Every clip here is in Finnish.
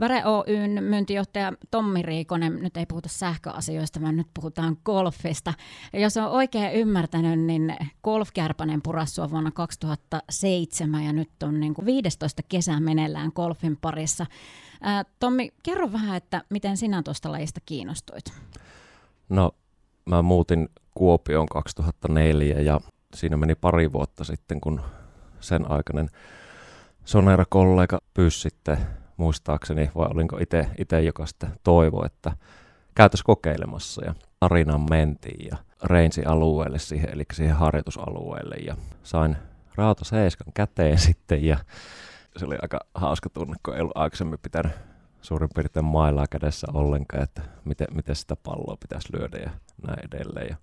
Väre Oyn myyntijohtaja Tommi Riikonen, nyt ei puhuta sähköasioista, vaan nyt puhutaan golfista. Ja jos on oikein ymmärtänyt, niin golfkärpänen purassua vuonna 2007 ja nyt on niin kuin 15 kesää meneillään golfin parissa. Ää, Tommi, kerro vähän, että miten sinä tuosta lajista kiinnostuit? No, mä muutin Kuopioon 2004 ja siinä meni pari vuotta sitten, kun sen aikainen Sonera-kollega pyysi sitten muistaakseni, vai olinko itse, joka sitten toivo, että käytäisiin kokeilemassa. Ja Arinaan mentiin ja reinsi alueelle siihen, eli siihen harjoitusalueelle. Ja sain Rauta Seiskan käteen sitten ja se oli aika hauska tunne, kun ei ollut aikaisemmin pitänyt suurin piirtein mailaa kädessä ollenkaan, että miten, miten sitä palloa pitäisi lyödä ja näin edelleen. Ja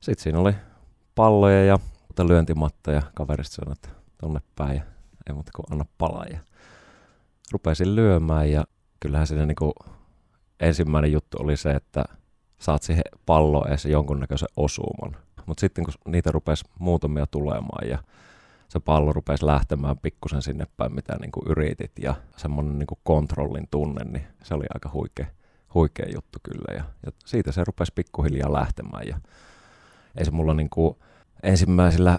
sitten siinä oli palloja ja lyöntimattoja. Kaverista sanoi, että tonne päin ja ei muuta kuin anna palaa. Ja rupesin lyömään ja kyllähän siinä niin ensimmäinen juttu oli se, että saat siihen palloon edes jonkunnäköisen osuman. Mutta sitten kun niitä rupesi muutamia tulemaan ja se pallo rupesi lähtemään pikkusen sinne päin, mitä niin kuin yritit ja semmoinen niin kontrollin tunne, niin se oli aika huikea, huikea juttu kyllä. Ja, ja siitä se rupesi pikkuhiljaa lähtemään ja ei se mulla niin kuin ensimmäisillä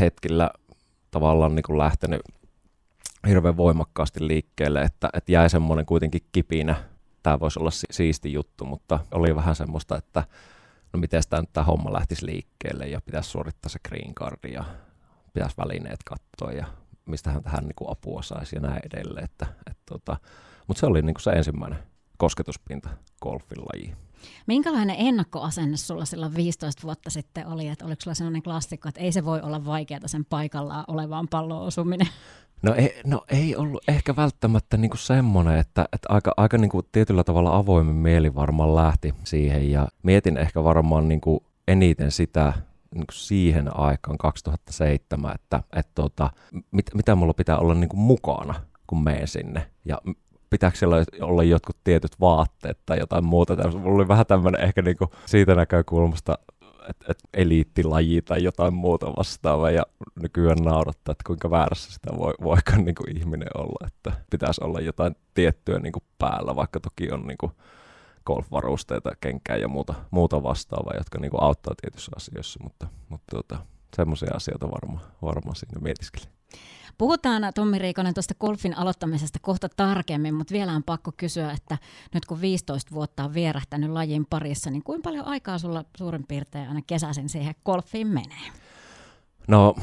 hetkillä tavallaan niin kuin lähtenyt hirveän voimakkaasti liikkeelle, että, että jäi semmoinen kuitenkin kipinä. Tämä voisi olla siisti juttu, mutta oli vähän semmoista, että no miten tämä, tämä homma lähtisi liikkeelle ja pitäisi suorittaa se green card ja pitäisi välineet katsoa ja mistähän tähän niin kuin apua saisi ja näin edelleen. Että, että tota, mutta se oli niin kuin se ensimmäinen kosketuspinta golfin lajiin. Minkälainen ennakkoasenne sulla silloin 15 vuotta sitten oli, että oliko sulla sellainen klassikko, että ei se voi olla vaikeaa sen paikallaan olevaan pallon osuminen? No ei, no ei ollut ehkä välttämättä niinku semmoinen, että, että aika, aika niinku tietyllä tavalla avoimen mieli varmaan lähti siihen ja mietin ehkä varmaan niinku eniten sitä niinku siihen aikaan 2007, että, että tota, mit, mitä mulla pitää olla niinku mukana, kun menen sinne ja pitääkö siellä olla jotkut tietyt vaatteet tai jotain muuta. Mulla oli vähän tämmöinen ehkä niinku siitä näkökulmasta että et eliittilaji tai jotain muuta vastaavaa ja nykyään naurattaa, että kuinka väärässä sitä voi, voikaan niin kuin ihminen olla, että pitäisi olla jotain tiettyä niin kuin päällä, vaikka toki on niin kuin golfvarusteita, kenkää ja muuta, muuta vastaavaa, jotka niin kuin auttaa tietyissä asioissa, mutta, mutta tuota, semmoisia asioita varmaan varma siinä mietiskelin. Puhutaan Tommi Riikonen tuosta golfin aloittamisesta kohta tarkemmin, mutta vielä on pakko kysyä, että nyt kun 15 vuotta on vierähtänyt lajin parissa, niin kuinka paljon aikaa sulla suurin piirtein aina kesäisin siihen golfiin menee? No,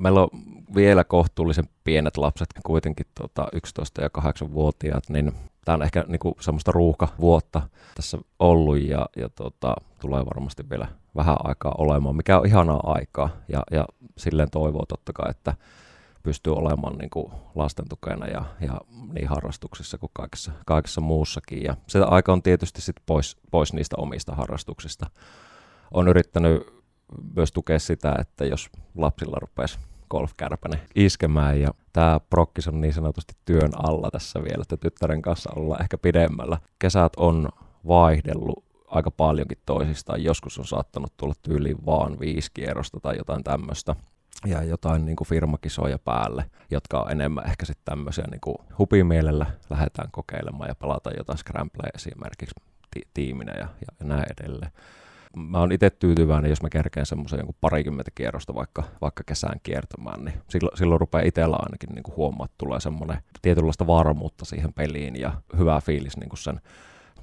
meillä on vielä kohtuullisen pienet lapset, kuitenkin tuota 11 ja 8-vuotiaat, niin tämä on ehkä niinku semmoista ruuhkavuotta tässä ollut ja, ja tota, tulee varmasti vielä vähän aikaa olemaan, mikä on ihanaa aikaa ja, ja silleen toivoo totta kai, että pystyy olemaan niin kuin lasten tukena ja, ja niin harrastuksissa kuin kaikessa, kaikessa muussakin. Ja se aika on tietysti sit pois, pois niistä omista harrastuksista. Olen yrittänyt myös tukea sitä, että jos lapsilla rupeisi golfkärpäne iskemään ja tämä prokkis on niin sanotusti työn alla tässä vielä, että tyttären kanssa ollaan ehkä pidemmällä. Kesät on vaihdellut aika paljonkin toisistaan. Joskus on saattanut tulla tyyliin vaan viisi kierrosta tai jotain tämmöistä ja jotain niin kuin firmakisoja päälle, jotka on enemmän ehkä sitten tämmöisiä niin kuin hupimielellä lähdetään kokeilemaan ja pelataan jotain scrambleja esimerkiksi ti- tiiminä ja, ja näin edelleen. Mä oon itse tyytyväinen, jos mä kerkeen semmoisen jonkun parikymmentä kierrosta vaikka, vaikka kesään kiertämään, niin silloin, silloin rupeaa itsellä ainakin niin huomaa, että tulee semmoinen tietynlaista varmuutta siihen peliin ja hyvä fiilis niin sen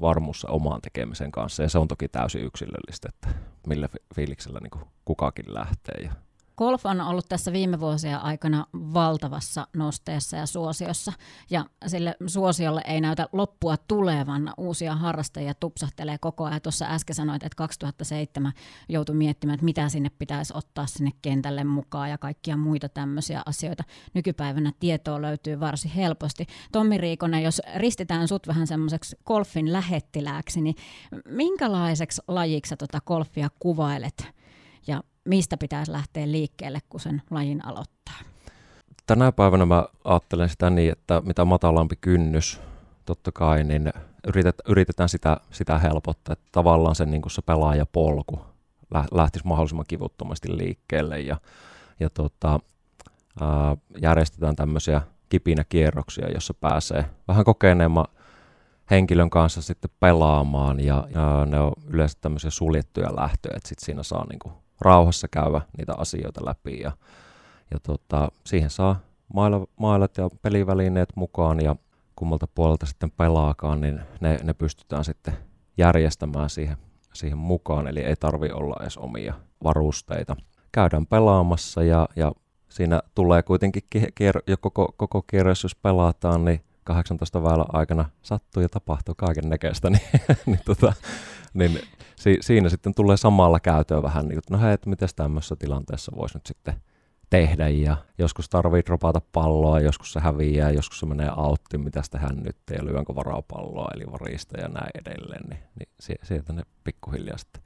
varmuus omaan tekemisen kanssa. Ja se on toki täysin yksilöllistä, että millä fiiliksellä niin kukakin lähtee ja Golf on ollut tässä viime vuosien aikana valtavassa nosteessa ja suosiossa, ja sille suosiolle ei näytä loppua tulevan. Uusia harrastajia tupsahtelee koko ajan. Tuossa äsken sanoit, että 2007 joutui miettimään, että mitä sinne pitäisi ottaa sinne kentälle mukaan ja kaikkia muita tämmöisiä asioita. Nykypäivänä tietoa löytyy varsin helposti. Tommi Riikonen, jos ristitään sut vähän semmoiseksi golfin lähettilääksi, niin minkälaiseksi lajiksi tota golfia kuvailet? Ja mistä pitäisi lähteä liikkeelle, kun sen lajin aloittaa? Tänä päivänä mä ajattelen sitä niin, että mitä matalampi kynnys, totta kai, niin yritet, yritetään sitä, sitä helpottaa, että tavallaan se, niin se pelaajapolku lähtisi mahdollisimman kivuttomasti liikkeelle ja, ja tota, ää, järjestetään tämmöisiä kipinäkierroksia, jossa pääsee vähän kokeneemman henkilön kanssa sitten pelaamaan ja, ja ne on yleensä tämmöisiä suljettuja lähtöjä, että sitten siinä saa niinku rauhassa käydä niitä asioita läpi ja, ja tota, siihen saa mailat ja pelivälineet mukaan ja kummalta puolelta sitten pelaakaan, niin ne, ne pystytään sitten järjestämään siihen, siihen mukaan, eli ei tarvi olla edes omia varusteita. Käydään pelaamassa ja, ja siinä tulee kuitenkin kier- jo koko, koko kierros, jos pelataan, niin 18 väylän aikana sattuu ja tapahtuu kaiken näköistä, niin, niin, tota, niin si, siinä sitten tulee samalla käytöä vähän niin, että no hei, että miten tämmöisessä tilanteessa voisi nyt sitten tehdä. Ja joskus tarvii dropata palloa, joskus se häviää, joskus se menee autti, mitä tehdään nyt ja lyönkö varaupalloa eli varista ja näin edelleen, niin, niin sieltä ne pikkuhiljaa sitten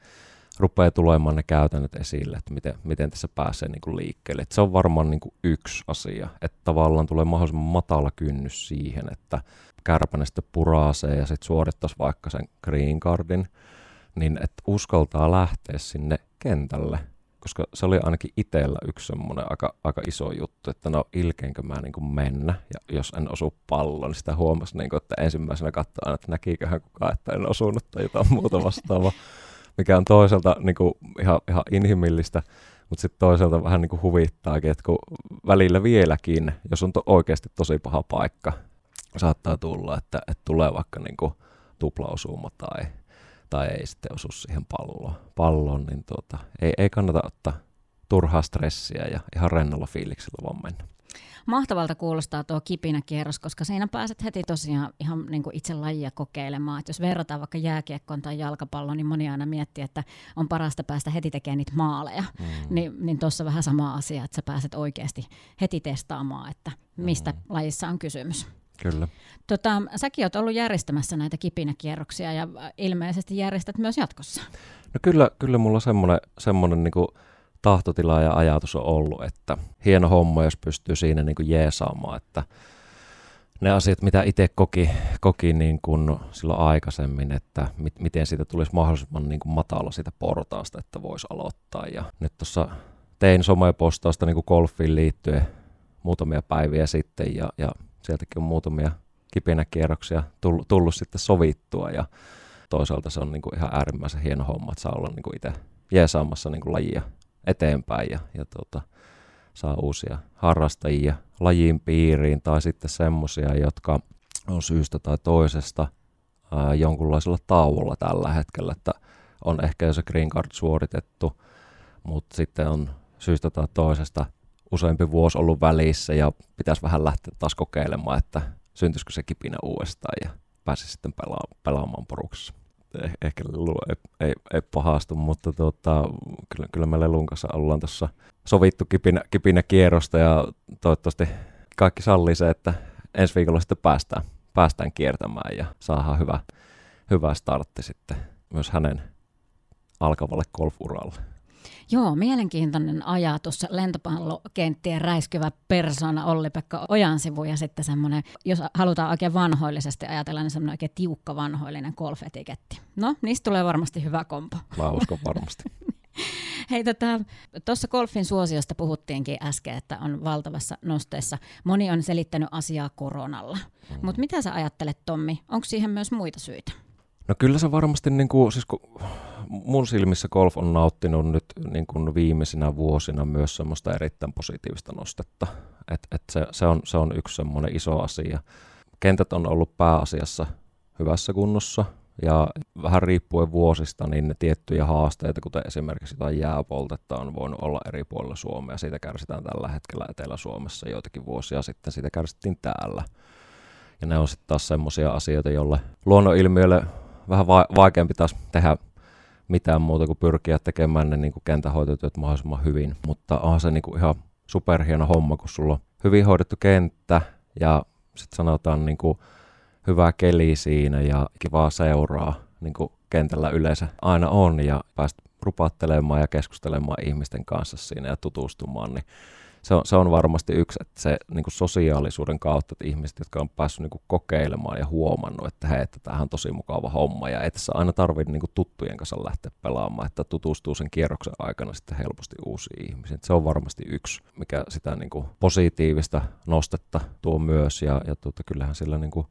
rupeaa tulemaan ne käytännöt esille, että miten, miten tässä pääsee niin kuin liikkeelle. Että se on varmaan niin kuin yksi asia, että tavallaan tulee mahdollisimman matala kynnys siihen, että kärpäne sitten puraasee ja sitten suorittaisi vaikka sen green cardin, niin että uskaltaa lähteä sinne kentälle koska se oli ainakin itsellä yksi semmoinen aika, aika iso juttu, että no ilkeenkö mä niin kuin mennä, ja jos en osu palloon, niin sitä huomasi, niin kuin, että ensimmäisenä katsoin aina, että näkiköhän kukaan, että en osunut tai jotain muuta vastaavaa, mikä on toisaalta niin kuin ihan, ihan inhimillistä, mutta sitten toisaalta vähän niin kuin huvittaakin, että kun välillä vieläkin, jos on to, oikeasti tosi paha paikka, saattaa tulla, että, että tulee vaikka niin kuin tuplaosuma tai tai ei sitten osu siihen palloon, palloon niin tuota, ei, ei kannata ottaa turhaa stressiä ja ihan rennolla fiiliksellä vaan mennä. Mahtavalta kuulostaa tuo kipinäkierros, koska siinä pääset heti tosiaan ihan niin kuin itse lajia kokeilemaan. Et jos verrataan vaikka jääkiekkoon tai jalkapalloon, niin moni aina miettii, että on parasta päästä heti tekemään niitä maaleja. Mm. Ni, niin tuossa vähän sama asia, että sä pääset oikeasti heti testaamaan, että mistä mm. lajissa on kysymys. Kyllä. Tota, säkin olet ollut järjestämässä näitä kipinäkierroksia ja ilmeisesti järjestät myös jatkossa. No kyllä, kyllä mulla semmoinen, semmoinen niin tahtotila ja ajatus on ollut, että hieno homma, jos pystyy siinä niin kuin jeesaamaan, että ne asiat, mitä itse koki, koki niin kuin silloin aikaisemmin, että mit, miten siitä tulisi mahdollisimman niin kuin matala siitä portaasta, että voisi aloittaa. Ja nyt tuossa tein somepostausta niin kuin golfiin liittyen muutamia päiviä sitten ja, ja sieltäkin on muutamia kipinäkierroksia tullut, tullut sitten sovittua ja toisaalta se on niin kuin ihan äärimmäisen hieno homma, että saa olla niin kuin itse jeesaamassa niin kuin lajia eteenpäin ja, ja tuota, saa uusia harrastajia lajiin piiriin tai sitten semmoisia, jotka on syystä tai toisesta ää, jonkunlaisella tauolla tällä hetkellä, että on ehkä jo se green card suoritettu, mutta sitten on syystä tai toisesta useampi vuosi ollut välissä ja pitäisi vähän lähteä taas kokeilemaan, että syntyisikö se kipinä uudestaan ja pääsi sitten pelaa, pelaamaan poruksessa. Eh, ehkä Lelu ei, ei, ei pahastu, mutta tuota, kyllä, kyllä me Lelun kanssa ollaan tuossa sovittu kipinä, kipinä kierrosta ja toivottavasti kaikki sallii se, että ensi viikolla sitten päästään, päästään kiertämään ja saadaan hyvä, hyvä startti sitten myös hänen alkavalle golfuralle. Joo, mielenkiintoinen ajatus. Lentopallokenttien räiskyvä persona Olli-Pekka Ojansivu ja sitten semmoinen, jos halutaan oikein vanhoillisesti ajatella, niin semmoinen oikein tiukka vanhoillinen golfetiketti. No, niistä tulee varmasti hyvä kompo. Mä uskon varmasti. Hei, tuossa tota, golfin suosiosta puhuttiinkin äsken, että on valtavassa nosteessa. Moni on selittänyt asiaa koronalla. Mm. Mutta mitä sä ajattelet, Tommi? Onko siihen myös muita syitä? No kyllä se varmasti, niin kuin, siis kun mun silmissä golf on nauttinut nyt niin kuin viimeisinä vuosina myös semmoista erittäin positiivista nostetta. Et, et se, se, on, se on yksi semmoinen iso asia. Kentät on ollut pääasiassa hyvässä kunnossa ja vähän riippuen vuosista, niin tiettyjä haasteita, kuten esimerkiksi jotain jääpoltetta on voinut olla eri puolilla Suomea. Siitä kärsitään tällä hetkellä Etelä-Suomessa joitakin vuosia sitten, siitä kärsittiin täällä. Ja ne on sitten taas semmoisia asioita, joille luonnonilmiöille vähän va- vaikeampi taas tehdä mitään muuta kuin pyrkiä tekemään ne niin kuin kentähoitotyöt mahdollisimman hyvin. Mutta on se niin kuin ihan superhieno homma, kun sulla on hyvin hoidettu kenttä ja sitten sanotaan niin kuin hyvä keli siinä ja kivaa seuraa niin kuin kentällä yleensä aina on ja päästä rupattelemaan ja keskustelemaan ihmisten kanssa siinä ja tutustumaan, niin se on, se on varmasti yksi, että se niin kuin sosiaalisuuden kautta, että ihmiset, jotka on päässyt niin kuin kokeilemaan ja huomannut, että hei, että tämähän on tosi mukava homma ja että se aina tarvitse niin kuin tuttujen kanssa lähteä pelaamaan, että tutustuu sen kierroksen aikana sitten helposti uusiin ihmisiin. Se on varmasti yksi, mikä sitä niin kuin positiivista nostetta tuo myös ja, ja tuota, kyllähän sillä niin kuin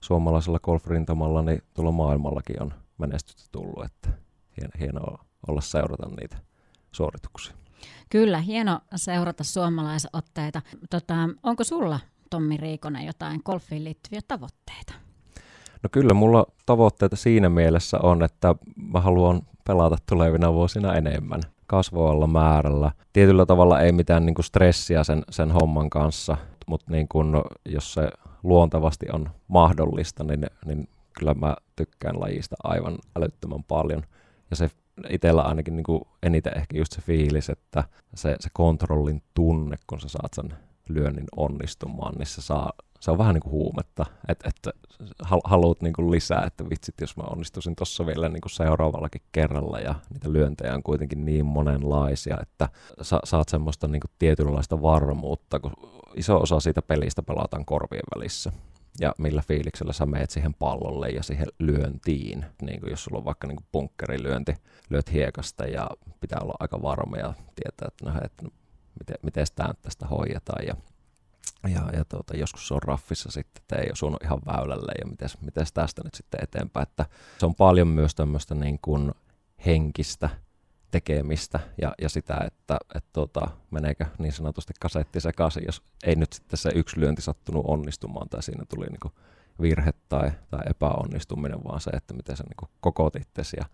suomalaisella golfrintamalla niin tuolla maailmallakin on menestystä tullut, että hieno, hienoa olla seurata niitä suorituksia. Kyllä, hieno seurata suomalaisotteita. Tota, onko sulla, Tommi Riikonen, jotain golfiin liittyviä tavoitteita? No kyllä mulla tavoitteita siinä mielessä on, että mä haluan pelata tulevina vuosina enemmän kasvavalla määrällä. Tietyllä tavalla ei mitään niin kuin stressiä sen, sen homman kanssa, mutta niin kuin, jos se luontevasti on mahdollista, niin, niin kyllä mä tykkään lajista aivan älyttömän paljon. Ja se itsellä ainakin niin kuin eniten ehkä just se fiilis, että se, se kontrollin tunne, kun sä saat sen lyönnin onnistumaan, niin se, saa, se on vähän niin kuin huumetta, että et, haluat niin kuin lisää, että vitsit, jos mä onnistuisin tuossa vielä niin kuin seuraavallakin kerralla. Ja niitä lyöntejä on kuitenkin niin monenlaisia, että sa, saat semmoista niin kuin tietynlaista varmuutta, kun iso osa siitä pelistä pelataan korvien välissä ja millä fiiliksellä sä meet siihen pallolle ja siihen lyöntiin. Niin kuin jos sulla on vaikka niin bunkkerilyönti, lyöt hiekasta ja pitää olla aika varma ja tietää, että, no, että miten, miten tämä tästä hoidetaan. Ja, ja, ja tuota, joskus se on raffissa sitten, että ei osunut ihan väylälle ja miten tästä nyt sitten eteenpäin. Että se on paljon myös tämmöistä niin kuin henkistä tekemistä ja, ja sitä, että et tota, meneekö niin sanotusti kasetti sekaisin, jos ei nyt sitten se yksi lyönti sattunut onnistumaan tai siinä tuli niinku virhe tai, tai epäonnistuminen, vaan se, että miten sä niinku kokot itsesi ja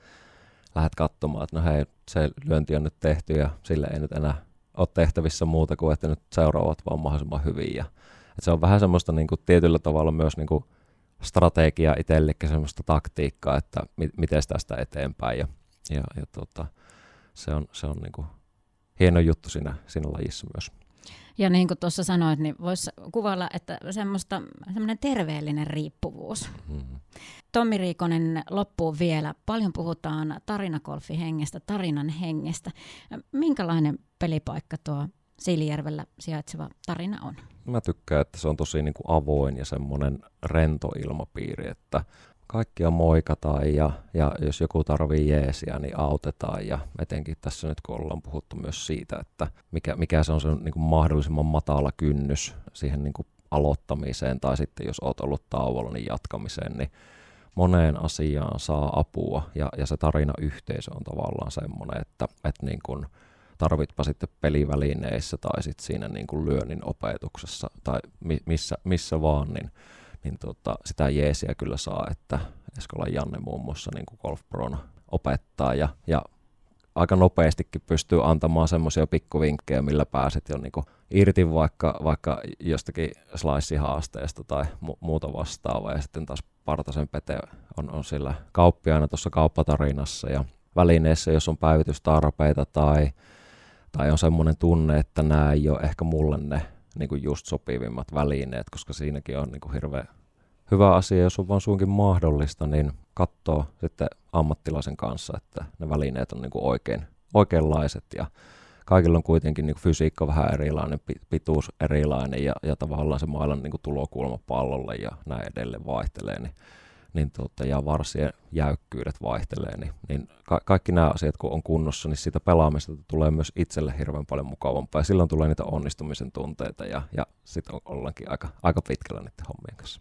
lähdet katsomaan, että no hei, se lyönti on nyt tehty ja sille ei nyt enää ole tehtävissä muuta kuin, että nyt seuraavat vaan mahdollisimman hyvin. Ja, että se on vähän semmoista niinku tietyllä tavalla myös niinku strategia itsellekin, semmoista taktiikkaa, että mi- miten tästä eteenpäin. Ja, ja, ja tota, se on, se on niin kuin hieno juttu siinä, siinä lajissa myös. Ja niin kuin tuossa sanoit, niin voisi kuvailla, että semmoista, semmoinen terveellinen riippuvuus. Mm-hmm. Tommi Riikonen loppuu vielä. Paljon puhutaan tarinakolfi hengestä, tarinan hengestä. Minkälainen pelipaikka tuo Siilijärvellä sijaitseva tarina on? Mä tykkään, että se on tosi niin kuin avoin ja semmoinen rento ilmapiiri, että kaikkia moikataan ja, ja jos joku tarvii jeesiä, niin autetaan. Ja etenkin tässä nyt, kun ollaan puhuttu myös siitä, että mikä, mikä se on se niin kuin mahdollisimman matala kynnys siihen niin kuin aloittamiseen tai sitten jos olet ollut tauolla, niin jatkamiseen, niin moneen asiaan saa apua ja, ja se tarinayhteisö on tavallaan semmoinen, että, että niin kuin tarvitpa sitten pelivälineissä tai sitten siinä niin kuin lyönnin opetuksessa tai missä, missä vaan, niin niin tota, sitä jeesiä kyllä saa, että Eskolan Janne muun muassa niin kuin Golf opettaa ja, ja aika nopeastikin pystyy antamaan semmoisia pikkuvinkkejä, millä pääset jo niinku irti vaikka, vaikka jostakin slice-haasteesta tai mu- muuta vastaavaa. Ja sitten taas Partasen Pete on, on sillä kauppiaana tuossa kauppatarinassa ja välineessä, jos on päivitystarpeita tai, tai on semmoinen tunne, että nämä ei ole ehkä mulle ne niin kuin just sopivimmat välineet, koska siinäkin on niin kuin hirveän hyvä asia, jos on vaan suinkin mahdollista, niin katsoa sitten ammattilaisen kanssa, että ne välineet on niin kuin oikein, oikeanlaiset ja kaikilla on kuitenkin niin fysiikka vähän erilainen, pituus erilainen ja, ja tavallaan se maailman niin tulokulma pallolle ja näin edelleen vaihtelee, niin, niin tuota, ja varsien jäykkyydet vaihtelee, niin, niin ka- kaikki nämä asiat kun on kunnossa, niin siitä pelaamista tulee myös itselle hirveän paljon mukavampaa ja silloin tulee niitä onnistumisen tunteita ja, ja sitten ollaankin aika, aika pitkällä niiden hommien kanssa.